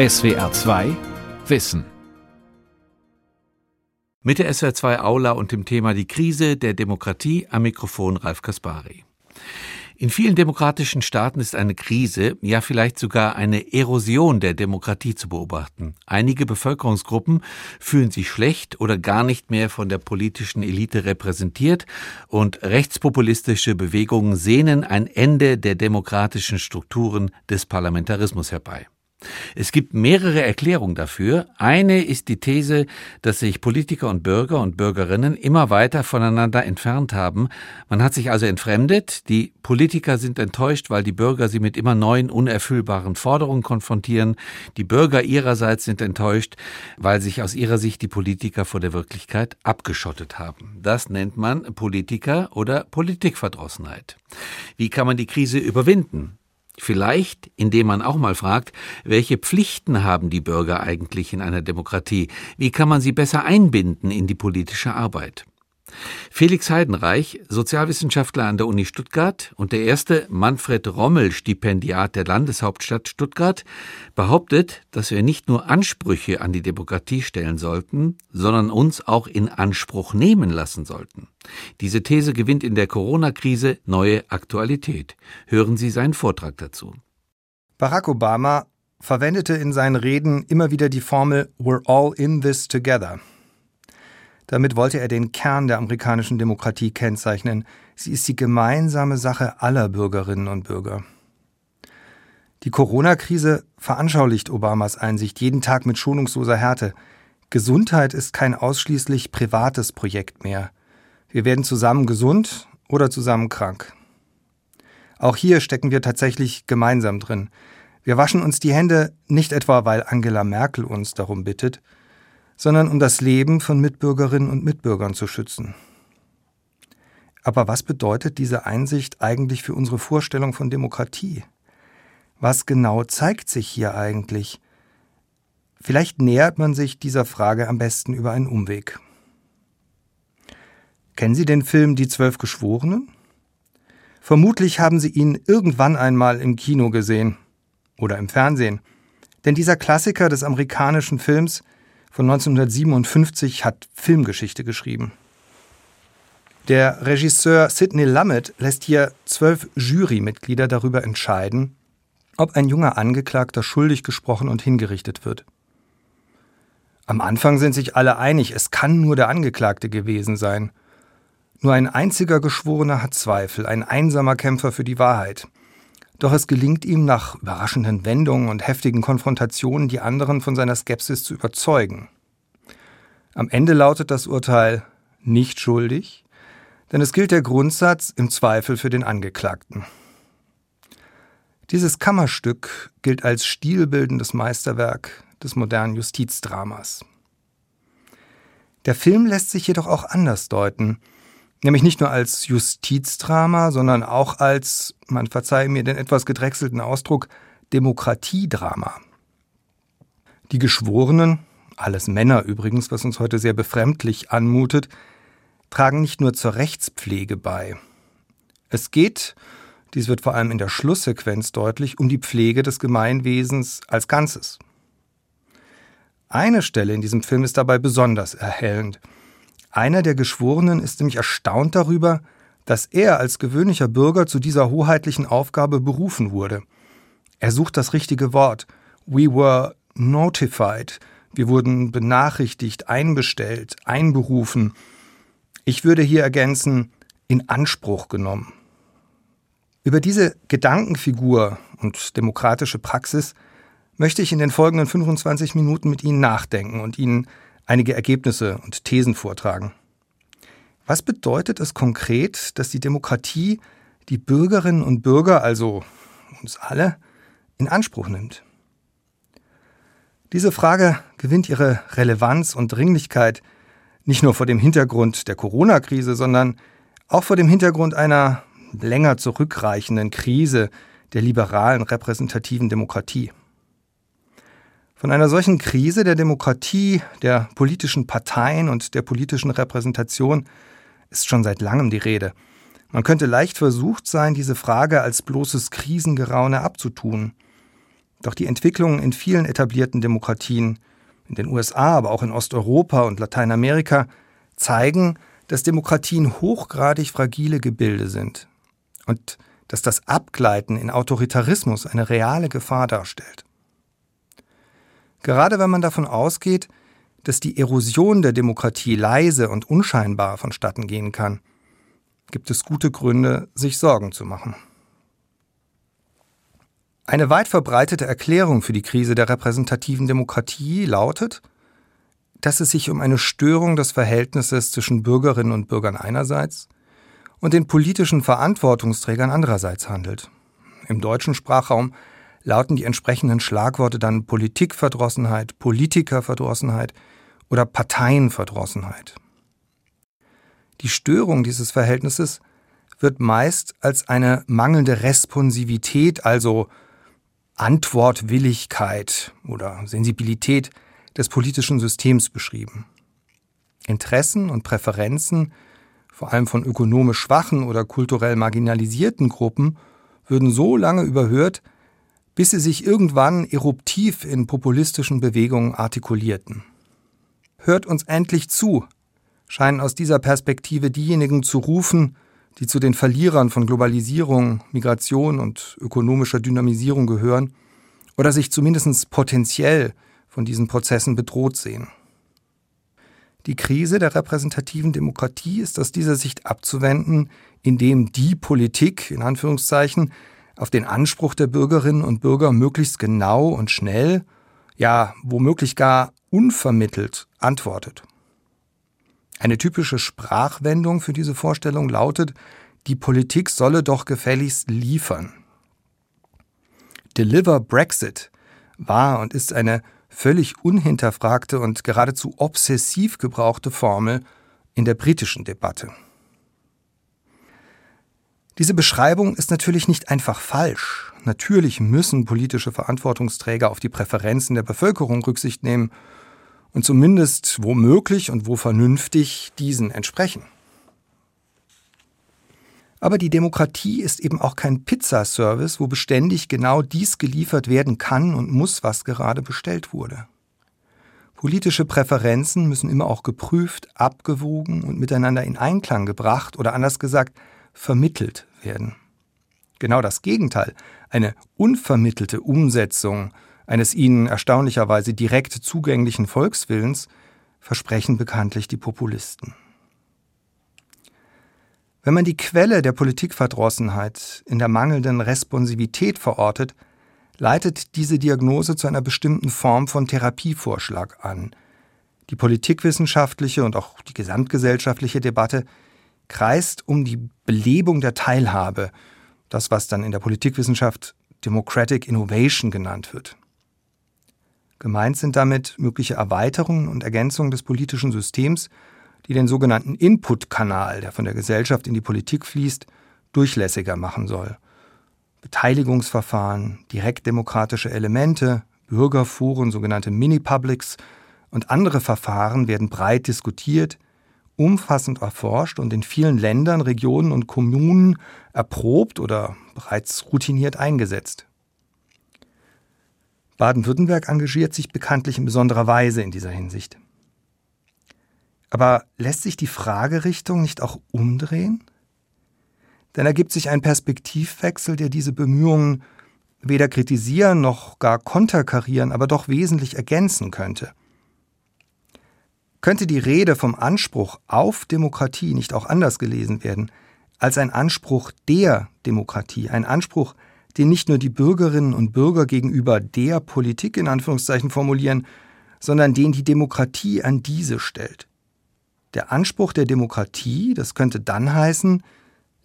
SWR 2 Wissen. Mit der SWR 2 Aula und dem Thema Die Krise der Demokratie am Mikrofon Ralf Kaspari. In vielen demokratischen Staaten ist eine Krise, ja vielleicht sogar eine Erosion der Demokratie zu beobachten. Einige Bevölkerungsgruppen fühlen sich schlecht oder gar nicht mehr von der politischen Elite repräsentiert und rechtspopulistische Bewegungen sehnen ein Ende der demokratischen Strukturen des Parlamentarismus herbei. Es gibt mehrere Erklärungen dafür. Eine ist die These, dass sich Politiker und Bürger und Bürgerinnen immer weiter voneinander entfernt haben. Man hat sich also entfremdet. Die Politiker sind enttäuscht, weil die Bürger sie mit immer neuen, unerfüllbaren Forderungen konfrontieren. Die Bürger ihrerseits sind enttäuscht, weil sich aus ihrer Sicht die Politiker vor der Wirklichkeit abgeschottet haben. Das nennt man Politiker oder Politikverdrossenheit. Wie kann man die Krise überwinden? Vielleicht, indem man auch mal fragt, welche Pflichten haben die Bürger eigentlich in einer Demokratie? Wie kann man sie besser einbinden in die politische Arbeit? Felix Heidenreich, Sozialwissenschaftler an der Uni Stuttgart und der erste Manfred Rommel Stipendiat der Landeshauptstadt Stuttgart, behauptet, dass wir nicht nur Ansprüche an die Demokratie stellen sollten, sondern uns auch in Anspruch nehmen lassen sollten. Diese These gewinnt in der Corona-Krise neue Aktualität. Hören Sie seinen Vortrag dazu. Barack Obama verwendete in seinen Reden immer wieder die Formel We're all in this together. Damit wollte er den Kern der amerikanischen Demokratie kennzeichnen. Sie ist die gemeinsame Sache aller Bürgerinnen und Bürger. Die Corona-Krise veranschaulicht Obamas Einsicht jeden Tag mit schonungsloser Härte. Gesundheit ist kein ausschließlich privates Projekt mehr. Wir werden zusammen gesund oder zusammen krank. Auch hier stecken wir tatsächlich gemeinsam drin. Wir waschen uns die Hände nicht etwa, weil Angela Merkel uns darum bittet, sondern um das Leben von Mitbürgerinnen und Mitbürgern zu schützen. Aber was bedeutet diese Einsicht eigentlich für unsere Vorstellung von Demokratie? Was genau zeigt sich hier eigentlich? Vielleicht nähert man sich dieser Frage am besten über einen Umweg. Kennen Sie den Film Die Zwölf Geschworenen? Vermutlich haben Sie ihn irgendwann einmal im Kino gesehen oder im Fernsehen. Denn dieser Klassiker des amerikanischen Films von 1957 hat Filmgeschichte geschrieben. Der Regisseur Sidney Lumet lässt hier zwölf Jurymitglieder darüber entscheiden, ob ein junger Angeklagter schuldig gesprochen und hingerichtet wird. Am Anfang sind sich alle einig, es kann nur der Angeklagte gewesen sein. Nur ein einziger Geschworener hat Zweifel, ein einsamer Kämpfer für die Wahrheit. Doch es gelingt ihm nach überraschenden Wendungen und heftigen Konfrontationen, die anderen von seiner Skepsis zu überzeugen. Am Ende lautet das Urteil nicht schuldig, denn es gilt der Grundsatz im Zweifel für den Angeklagten. Dieses Kammerstück gilt als stilbildendes Meisterwerk des modernen Justizdramas. Der Film lässt sich jedoch auch anders deuten Nämlich nicht nur als Justizdrama, sondern auch als, man verzeihe mir den etwas gedrechselten Ausdruck, Demokratiedrama. Die Geschworenen, alles Männer übrigens, was uns heute sehr befremdlich anmutet, tragen nicht nur zur Rechtspflege bei. Es geht, dies wird vor allem in der Schlusssequenz deutlich, um die Pflege des Gemeinwesens als Ganzes. Eine Stelle in diesem Film ist dabei besonders erhellend – einer der Geschworenen ist nämlich erstaunt darüber, dass er als gewöhnlicher Bürger zu dieser hoheitlichen Aufgabe berufen wurde. Er sucht das richtige Wort. We were notified. Wir wurden benachrichtigt, einbestellt, einberufen. Ich würde hier ergänzen, in Anspruch genommen. Über diese Gedankenfigur und demokratische Praxis möchte ich in den folgenden 25 Minuten mit Ihnen nachdenken und Ihnen einige Ergebnisse und Thesen vortragen. Was bedeutet es konkret, dass die Demokratie die Bürgerinnen und Bürger, also uns alle, in Anspruch nimmt? Diese Frage gewinnt ihre Relevanz und Dringlichkeit nicht nur vor dem Hintergrund der Corona-Krise, sondern auch vor dem Hintergrund einer länger zurückreichenden Krise der liberalen repräsentativen Demokratie. Von einer solchen Krise der Demokratie, der politischen Parteien und der politischen Repräsentation ist schon seit langem die Rede. Man könnte leicht versucht sein, diese Frage als bloßes Krisengeraune abzutun. Doch die Entwicklungen in vielen etablierten Demokratien, in den USA, aber auch in Osteuropa und Lateinamerika, zeigen, dass Demokratien hochgradig fragile Gebilde sind und dass das Abgleiten in Autoritarismus eine reale Gefahr darstellt. Gerade wenn man davon ausgeht, dass die Erosion der Demokratie leise und unscheinbar vonstatten gehen kann, gibt es gute Gründe, sich Sorgen zu machen. Eine weit verbreitete Erklärung für die Krise der repräsentativen Demokratie lautet, dass es sich um eine Störung des Verhältnisses zwischen Bürgerinnen und Bürgern einerseits und den politischen Verantwortungsträgern andererseits handelt. Im deutschen Sprachraum lauten die entsprechenden Schlagworte dann Politikverdrossenheit, Politikerverdrossenheit oder Parteienverdrossenheit. Die Störung dieses Verhältnisses wird meist als eine mangelnde Responsivität, also Antwortwilligkeit oder Sensibilität des politischen Systems beschrieben. Interessen und Präferenzen, vor allem von ökonomisch schwachen oder kulturell marginalisierten Gruppen, würden so lange überhört, bis sie sich irgendwann eruptiv in populistischen Bewegungen artikulierten. Hört uns endlich zu, scheinen aus dieser Perspektive diejenigen zu rufen, die zu den Verlierern von Globalisierung, Migration und ökonomischer Dynamisierung gehören oder sich zumindest potenziell von diesen Prozessen bedroht sehen. Die Krise der repräsentativen Demokratie ist aus dieser Sicht abzuwenden, indem die Politik, in Anführungszeichen, auf den Anspruch der Bürgerinnen und Bürger möglichst genau und schnell, ja womöglich gar unvermittelt antwortet. Eine typische Sprachwendung für diese Vorstellung lautet, die Politik solle doch gefälligst liefern. Deliver Brexit war und ist eine völlig unhinterfragte und geradezu obsessiv gebrauchte Formel in der britischen Debatte. Diese Beschreibung ist natürlich nicht einfach falsch. Natürlich müssen politische Verantwortungsträger auf die Präferenzen der Bevölkerung Rücksicht nehmen und zumindest womöglich und wo vernünftig diesen entsprechen. Aber die Demokratie ist eben auch kein Pizzaservice, wo beständig genau dies geliefert werden kann und muss, was gerade bestellt wurde. Politische Präferenzen müssen immer auch geprüft, abgewogen und miteinander in Einklang gebracht oder anders gesagt vermittelt werden. Genau das Gegenteil, eine unvermittelte Umsetzung eines ihnen erstaunlicherweise direkt zugänglichen Volkswillens, versprechen bekanntlich die Populisten. Wenn man die Quelle der Politikverdrossenheit in der mangelnden Responsivität verortet, leitet diese Diagnose zu einer bestimmten Form von Therapievorschlag an. Die politikwissenschaftliche und auch die gesamtgesellschaftliche Debatte kreist um die Belebung der Teilhabe, das was dann in der Politikwissenschaft Democratic Innovation genannt wird. Gemeint sind damit mögliche Erweiterungen und Ergänzungen des politischen Systems, die den sogenannten Input-Kanal, der von der Gesellschaft in die Politik fließt, durchlässiger machen soll. Beteiligungsverfahren, direktdemokratische Elemente, Bürgerforen, sogenannte Mini-Publics und andere Verfahren werden breit diskutiert, umfassend erforscht und in vielen Ländern, Regionen und Kommunen erprobt oder bereits routiniert eingesetzt. Baden-Württemberg engagiert sich bekanntlich in besonderer Weise in dieser Hinsicht. Aber lässt sich die Fragerichtung nicht auch umdrehen? Denn ergibt sich ein Perspektivwechsel, der diese Bemühungen weder kritisieren noch gar konterkarieren, aber doch wesentlich ergänzen könnte. Könnte die Rede vom Anspruch auf Demokratie nicht auch anders gelesen werden, als ein Anspruch der Demokratie, ein Anspruch, den nicht nur die Bürgerinnen und Bürger gegenüber der Politik in Anführungszeichen formulieren, sondern den die Demokratie an diese stellt. Der Anspruch der Demokratie, das könnte dann heißen,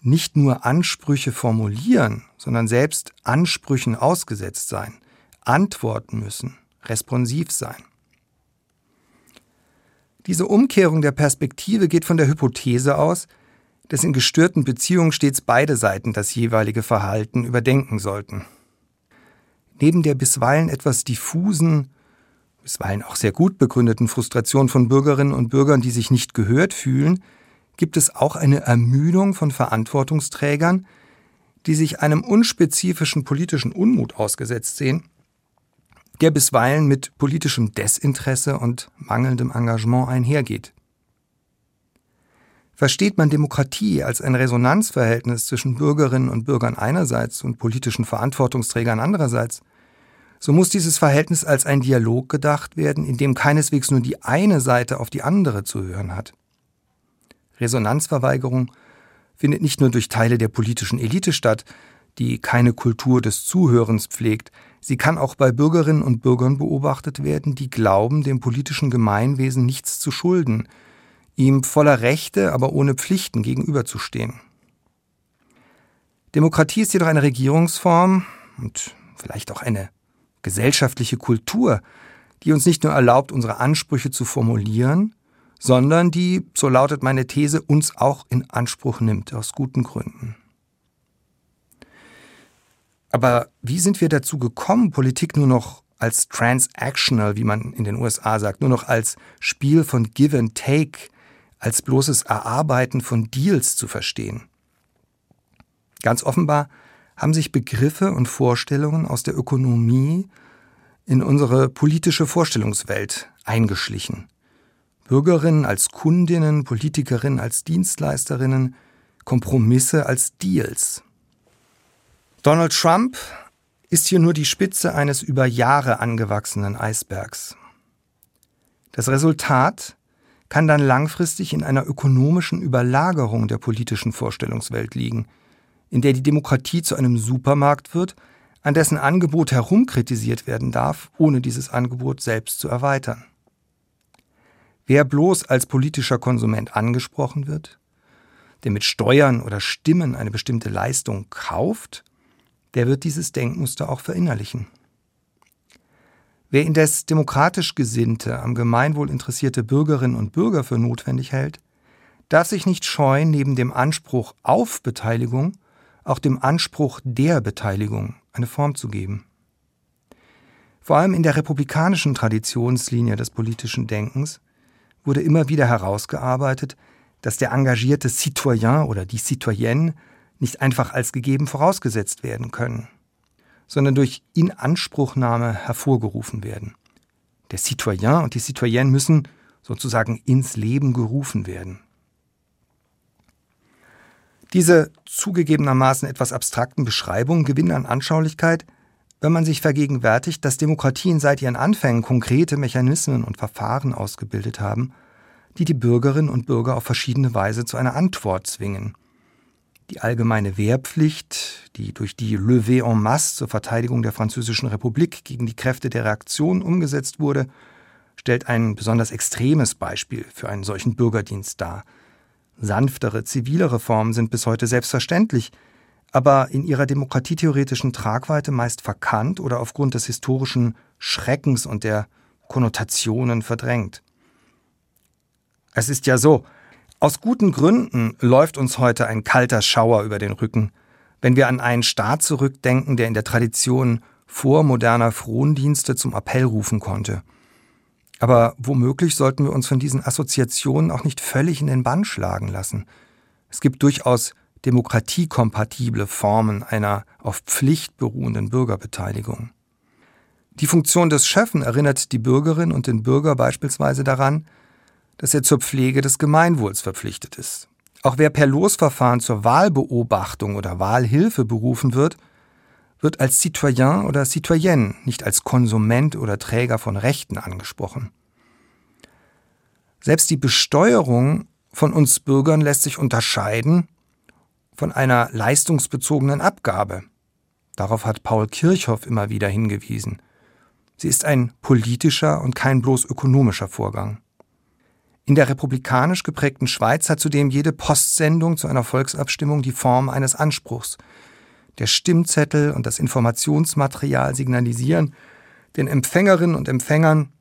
nicht nur Ansprüche formulieren, sondern selbst Ansprüchen ausgesetzt sein, antworten müssen, responsiv sein. Diese Umkehrung der Perspektive geht von der Hypothese aus, dass in gestörten Beziehungen stets beide Seiten das jeweilige Verhalten überdenken sollten. Neben der bisweilen etwas diffusen, bisweilen auch sehr gut begründeten Frustration von Bürgerinnen und Bürgern, die sich nicht gehört fühlen, gibt es auch eine Ermüdung von Verantwortungsträgern, die sich einem unspezifischen politischen Unmut ausgesetzt sehen der bisweilen mit politischem Desinteresse und mangelndem Engagement einhergeht. Versteht man Demokratie als ein Resonanzverhältnis zwischen Bürgerinnen und Bürgern einerseits und politischen Verantwortungsträgern andererseits, so muss dieses Verhältnis als ein Dialog gedacht werden, in dem keineswegs nur die eine Seite auf die andere zu hören hat. Resonanzverweigerung findet nicht nur durch Teile der politischen Elite statt, die keine Kultur des Zuhörens pflegt, sie kann auch bei Bürgerinnen und Bürgern beobachtet werden, die glauben, dem politischen Gemeinwesen nichts zu schulden, ihm voller Rechte, aber ohne Pflichten gegenüberzustehen. Demokratie ist jedoch eine Regierungsform und vielleicht auch eine gesellschaftliche Kultur, die uns nicht nur erlaubt, unsere Ansprüche zu formulieren, sondern die, so lautet meine These, uns auch in Anspruch nimmt, aus guten Gründen. Aber wie sind wir dazu gekommen, Politik nur noch als transactional, wie man in den USA sagt, nur noch als Spiel von Give and Take, als bloßes Erarbeiten von Deals zu verstehen? Ganz offenbar haben sich Begriffe und Vorstellungen aus der Ökonomie in unsere politische Vorstellungswelt eingeschlichen. Bürgerinnen als Kundinnen, Politikerinnen als Dienstleisterinnen, Kompromisse als Deals. Donald Trump ist hier nur die Spitze eines über Jahre angewachsenen Eisbergs. Das Resultat kann dann langfristig in einer ökonomischen Überlagerung der politischen Vorstellungswelt liegen, in der die Demokratie zu einem Supermarkt wird, an dessen Angebot herumkritisiert werden darf, ohne dieses Angebot selbst zu erweitern. Wer bloß als politischer Konsument angesprochen wird, der mit Steuern oder Stimmen eine bestimmte Leistung kauft, der wird dieses Denkmuster auch verinnerlichen. Wer indes demokratisch gesinnte, am Gemeinwohl interessierte Bürgerinnen und Bürger für notwendig hält, darf sich nicht scheuen, neben dem Anspruch auf Beteiligung auch dem Anspruch der Beteiligung eine Form zu geben. Vor allem in der republikanischen Traditionslinie des politischen Denkens wurde immer wieder herausgearbeitet, dass der engagierte Citoyen oder die Citoyenne nicht einfach als gegeben vorausgesetzt werden können, sondern durch Inanspruchnahme hervorgerufen werden. Der Citoyen und die Citoyenne müssen sozusagen ins Leben gerufen werden. Diese zugegebenermaßen etwas abstrakten Beschreibungen gewinnen an Anschaulichkeit, wenn man sich vergegenwärtigt, dass Demokratien seit ihren Anfängen konkrete Mechanismen und Verfahren ausgebildet haben, die die Bürgerinnen und Bürger auf verschiedene Weise zu einer Antwort zwingen. Die allgemeine Wehrpflicht, die durch die Levée en masse zur Verteidigung der Französischen Republik gegen die Kräfte der Reaktion umgesetzt wurde, stellt ein besonders extremes Beispiel für einen solchen Bürgerdienst dar – Sanftere, zivilere Formen sind bis heute selbstverständlich, aber in ihrer demokratietheoretischen Tragweite meist verkannt oder aufgrund des historischen Schreckens und der Konnotationen verdrängt. Es ist ja so, aus guten Gründen läuft uns heute ein kalter Schauer über den Rücken, wenn wir an einen Staat zurückdenken, der in der Tradition vormoderner Frondienste zum Appell rufen konnte – aber womöglich sollten wir uns von diesen Assoziationen auch nicht völlig in den Bann schlagen lassen. Es gibt durchaus demokratiekompatible Formen einer auf Pflicht beruhenden Bürgerbeteiligung. Die Funktion des Schöffen erinnert die Bürgerin und den Bürger beispielsweise daran, dass er zur Pflege des Gemeinwohls verpflichtet ist. Auch wer per Losverfahren zur Wahlbeobachtung oder Wahlhilfe berufen wird, wird als Citoyen oder Citoyenne, nicht als Konsument oder Träger von Rechten angesprochen. Selbst die Besteuerung von uns Bürgern lässt sich unterscheiden von einer leistungsbezogenen Abgabe. Darauf hat Paul Kirchhoff immer wieder hingewiesen. Sie ist ein politischer und kein bloß ökonomischer Vorgang. In der republikanisch geprägten Schweiz hat zudem jede Postsendung zu einer Volksabstimmung die Form eines Anspruchs, der Stimmzettel und das Informationsmaterial signalisieren den Empfängerinnen und Empfängern,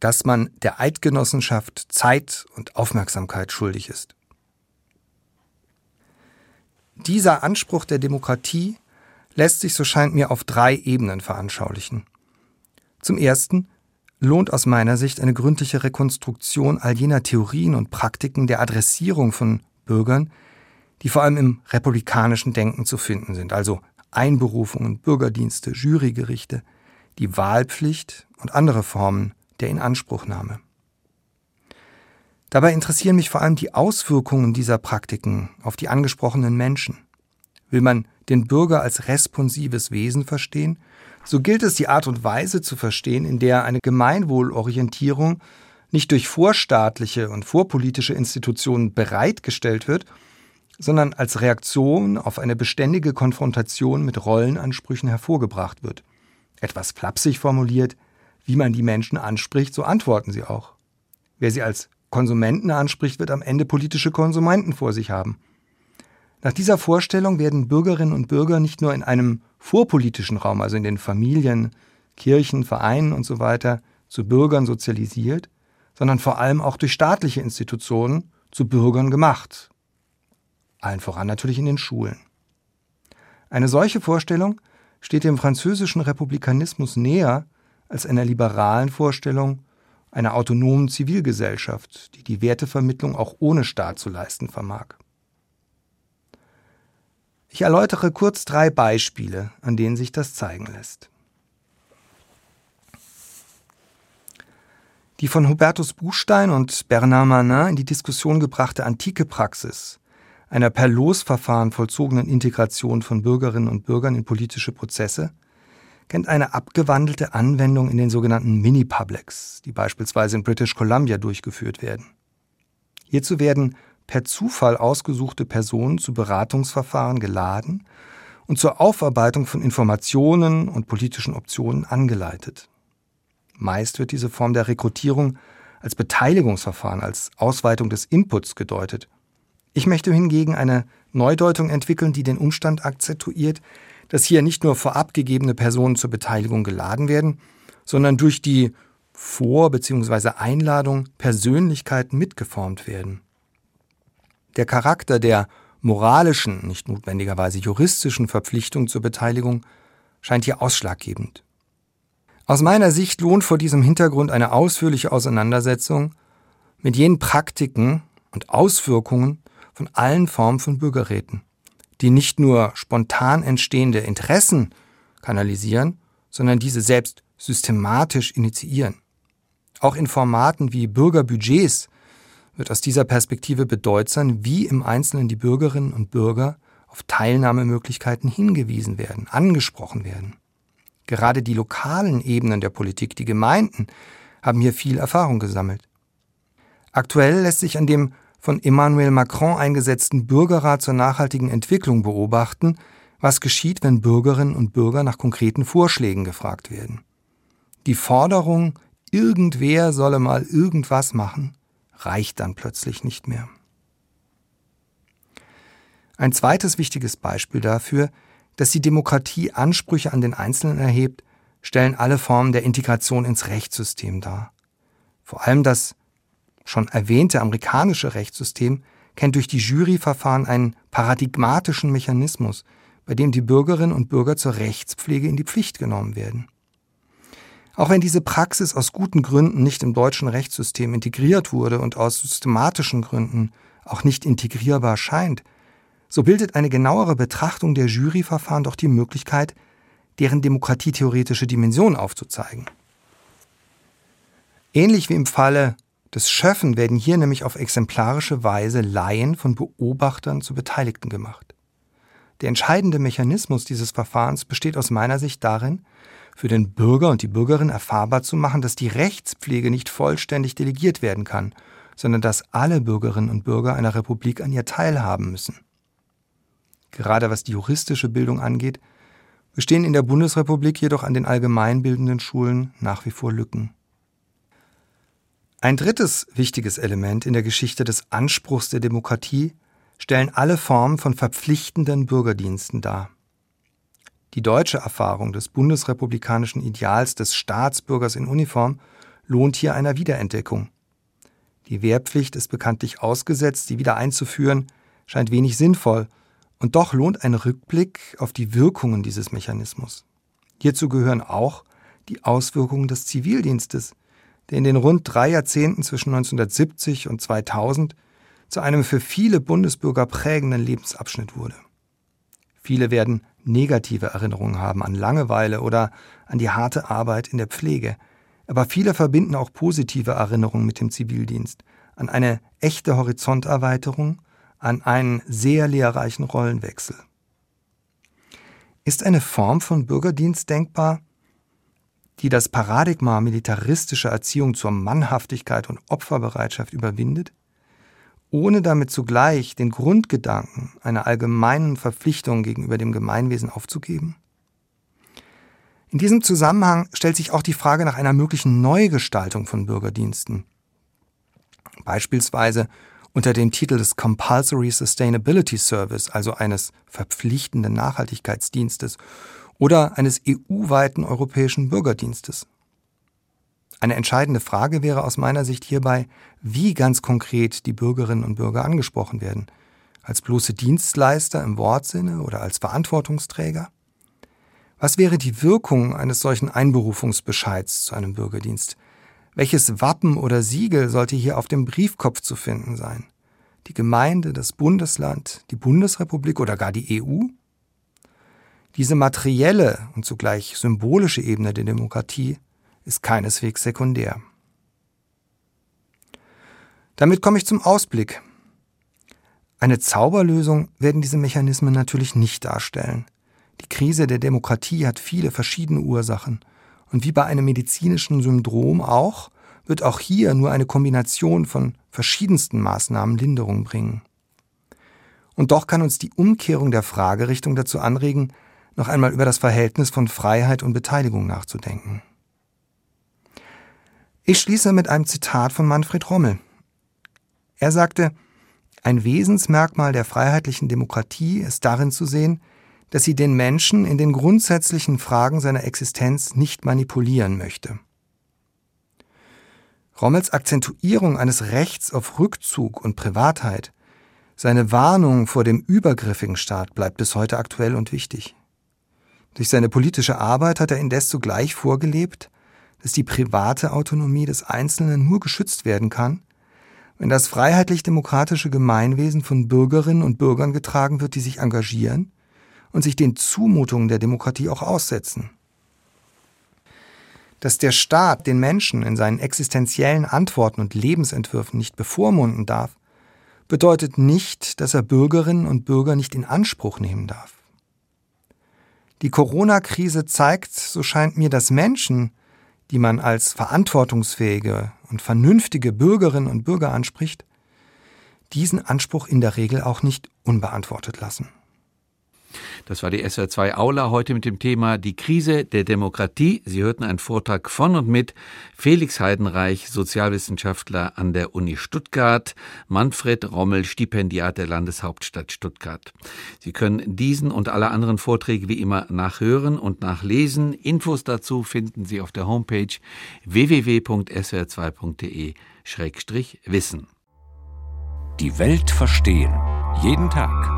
dass man der Eidgenossenschaft Zeit und Aufmerksamkeit schuldig ist. Dieser Anspruch der Demokratie lässt sich, so scheint mir, auf drei Ebenen veranschaulichen. Zum ersten lohnt aus meiner Sicht eine gründliche Rekonstruktion all jener Theorien und Praktiken der Adressierung von Bürgern, die vor allem im republikanischen Denken zu finden sind, also Einberufungen, Bürgerdienste, Jurygerichte, die Wahlpflicht und andere Formen der Inanspruchnahme. Dabei interessieren mich vor allem die Auswirkungen dieser Praktiken auf die angesprochenen Menschen. Will man den Bürger als responsives Wesen verstehen, so gilt es die Art und Weise zu verstehen, in der eine Gemeinwohlorientierung nicht durch vorstaatliche und vorpolitische Institutionen bereitgestellt wird, sondern als Reaktion auf eine beständige Konfrontation mit Rollenansprüchen hervorgebracht wird. Etwas flapsig formuliert, wie man die Menschen anspricht, so antworten sie auch. Wer sie als Konsumenten anspricht, wird am Ende politische Konsumenten vor sich haben. Nach dieser Vorstellung werden Bürgerinnen und Bürger nicht nur in einem vorpolitischen Raum, also in den Familien, Kirchen, Vereinen und so weiter, zu Bürgern sozialisiert, sondern vor allem auch durch staatliche Institutionen zu Bürgern gemacht. Allen voran natürlich in den Schulen. Eine solche Vorstellung steht dem französischen Republikanismus näher als einer liberalen Vorstellung einer autonomen Zivilgesellschaft, die die Wertevermittlung auch ohne Staat zu leisten vermag. Ich erläutere kurz drei Beispiele, an denen sich das zeigen lässt. Die von Hubertus Buchstein und Bernard Manin in die Diskussion gebrachte antike Praxis einer per Losverfahren vollzogenen Integration von Bürgerinnen und Bürgern in politische Prozesse kennt eine abgewandelte Anwendung in den sogenannten Mini-Publics, die beispielsweise in British Columbia durchgeführt werden. Hierzu werden per Zufall ausgesuchte Personen zu Beratungsverfahren geladen und zur Aufarbeitung von Informationen und politischen Optionen angeleitet. Meist wird diese Form der Rekrutierung als Beteiligungsverfahren, als Ausweitung des Inputs gedeutet. Ich möchte hingegen eine Neudeutung entwickeln, die den Umstand akzentuiert, dass hier nicht nur vorab gegebene Personen zur Beteiligung geladen werden, sondern durch die Vor- bzw. Einladung Persönlichkeiten mitgeformt werden. Der Charakter der moralischen, nicht notwendigerweise juristischen Verpflichtung zur Beteiligung scheint hier ausschlaggebend. Aus meiner Sicht lohnt vor diesem Hintergrund eine ausführliche Auseinandersetzung mit jenen Praktiken und Auswirkungen von allen Formen von Bürgerräten, die nicht nur spontan entstehende Interessen kanalisieren, sondern diese selbst systematisch initiieren. Auch in Formaten wie Bürgerbudgets wird aus dieser Perspektive bedeutsam, wie im Einzelnen die Bürgerinnen und Bürger auf Teilnahmemöglichkeiten hingewiesen werden, angesprochen werden. Gerade die lokalen Ebenen der Politik, die Gemeinden, haben hier viel Erfahrung gesammelt. Aktuell lässt sich an dem von Emmanuel Macron eingesetzten Bürgerrat zur nachhaltigen Entwicklung beobachten, was geschieht, wenn Bürgerinnen und Bürger nach konkreten Vorschlägen gefragt werden. Die Forderung, irgendwer solle mal irgendwas machen, reicht dann plötzlich nicht mehr. Ein zweites wichtiges Beispiel dafür, dass die Demokratie Ansprüche an den Einzelnen erhebt, stellen alle Formen der Integration ins Rechtssystem dar. Vor allem das schon erwähnte amerikanische Rechtssystem kennt durch die Juryverfahren einen paradigmatischen Mechanismus, bei dem die Bürgerinnen und Bürger zur Rechtspflege in die Pflicht genommen werden. Auch wenn diese Praxis aus guten Gründen nicht im deutschen Rechtssystem integriert wurde und aus systematischen Gründen auch nicht integrierbar scheint, so bildet eine genauere Betrachtung der Juryverfahren doch die Möglichkeit, deren demokratietheoretische Dimension aufzuzeigen. Ähnlich wie im Falle des Schöffen werden hier nämlich auf exemplarische Weise Laien von Beobachtern zu Beteiligten gemacht. Der entscheidende Mechanismus dieses Verfahrens besteht aus meiner Sicht darin, für den Bürger und die Bürgerin erfahrbar zu machen, dass die Rechtspflege nicht vollständig delegiert werden kann, sondern dass alle Bürgerinnen und Bürger einer Republik an ihr teilhaben müssen. Gerade was die juristische Bildung angeht, bestehen in der Bundesrepublik jedoch an den allgemeinbildenden Schulen nach wie vor Lücken. Ein drittes wichtiges Element in der Geschichte des Anspruchs der Demokratie stellen alle Formen von verpflichtenden Bürgerdiensten dar. Die deutsche Erfahrung des bundesrepublikanischen Ideals des Staatsbürgers in Uniform lohnt hier einer Wiederentdeckung. Die Wehrpflicht ist bekanntlich ausgesetzt, sie wieder einzuführen scheint wenig sinnvoll, und doch lohnt ein Rückblick auf die Wirkungen dieses Mechanismus. Hierzu gehören auch die Auswirkungen des Zivildienstes, der in den rund drei Jahrzehnten zwischen 1970 und 2000 zu einem für viele Bundesbürger prägenden Lebensabschnitt wurde. Viele werden negative Erinnerungen haben an Langeweile oder an die harte Arbeit in der Pflege. Aber viele verbinden auch positive Erinnerungen mit dem Zivildienst, an eine echte Horizonterweiterung, an einen sehr lehrreichen Rollenwechsel. Ist eine Form von Bürgerdienst denkbar, die das Paradigma militaristischer Erziehung zur Mannhaftigkeit und Opferbereitschaft überwindet, ohne damit zugleich den Grundgedanken einer allgemeinen Verpflichtung gegenüber dem Gemeinwesen aufzugeben? In diesem Zusammenhang stellt sich auch die Frage nach einer möglichen Neugestaltung von Bürgerdiensten. Beispielsweise unter dem Titel des Compulsory Sustainability Service, also eines verpflichtenden Nachhaltigkeitsdienstes oder eines EU-weiten europäischen Bürgerdienstes. Eine entscheidende Frage wäre aus meiner Sicht hierbei, wie ganz konkret die Bürgerinnen und Bürger angesprochen werden. Als bloße Dienstleister im Wortsinne oder als Verantwortungsträger? Was wäre die Wirkung eines solchen Einberufungsbescheids zu einem Bürgerdienst? Welches Wappen oder Siegel sollte hier auf dem Briefkopf zu finden sein? Die Gemeinde, das Bundesland, die Bundesrepublik oder gar die EU? Diese materielle und zugleich symbolische Ebene der Demokratie ist keineswegs sekundär. Damit komme ich zum Ausblick. Eine Zauberlösung werden diese Mechanismen natürlich nicht darstellen. Die Krise der Demokratie hat viele verschiedene Ursachen. Und wie bei einem medizinischen Syndrom auch, wird auch hier nur eine Kombination von verschiedensten Maßnahmen Linderung bringen. Und doch kann uns die Umkehrung der Fragerichtung dazu anregen, noch einmal über das Verhältnis von Freiheit und Beteiligung nachzudenken. Ich schließe mit einem Zitat von Manfred Rommel. Er sagte, ein Wesensmerkmal der freiheitlichen Demokratie ist darin zu sehen, dass sie den Menschen in den grundsätzlichen Fragen seiner Existenz nicht manipulieren möchte. Rommels Akzentuierung eines Rechts auf Rückzug und Privatheit, seine Warnung vor dem übergriffigen Staat bleibt bis heute aktuell und wichtig. Durch seine politische Arbeit hat er indes zugleich vorgelebt, dass die private Autonomie des Einzelnen nur geschützt werden kann, wenn das freiheitlich-demokratische Gemeinwesen von Bürgerinnen und Bürgern getragen wird, die sich engagieren und sich den Zumutungen der Demokratie auch aussetzen. Dass der Staat den Menschen in seinen existenziellen Antworten und Lebensentwürfen nicht bevormunden darf, bedeutet nicht, dass er Bürgerinnen und Bürger nicht in Anspruch nehmen darf. Die Corona-Krise zeigt, so scheint mir, dass Menschen, die man als verantwortungsfähige und vernünftige Bürgerinnen und Bürger anspricht, diesen Anspruch in der Regel auch nicht unbeantwortet lassen. Das war die SWR2 Aula heute mit dem Thema Die Krise der Demokratie. Sie hörten einen Vortrag von und mit Felix Heidenreich, Sozialwissenschaftler an der Uni Stuttgart, Manfred Rommel, Stipendiat der Landeshauptstadt Stuttgart. Sie können diesen und alle anderen Vorträge wie immer nachhören und nachlesen. Infos dazu finden Sie auf der Homepage www.swr2.de-wissen. Die Welt verstehen. Jeden Tag.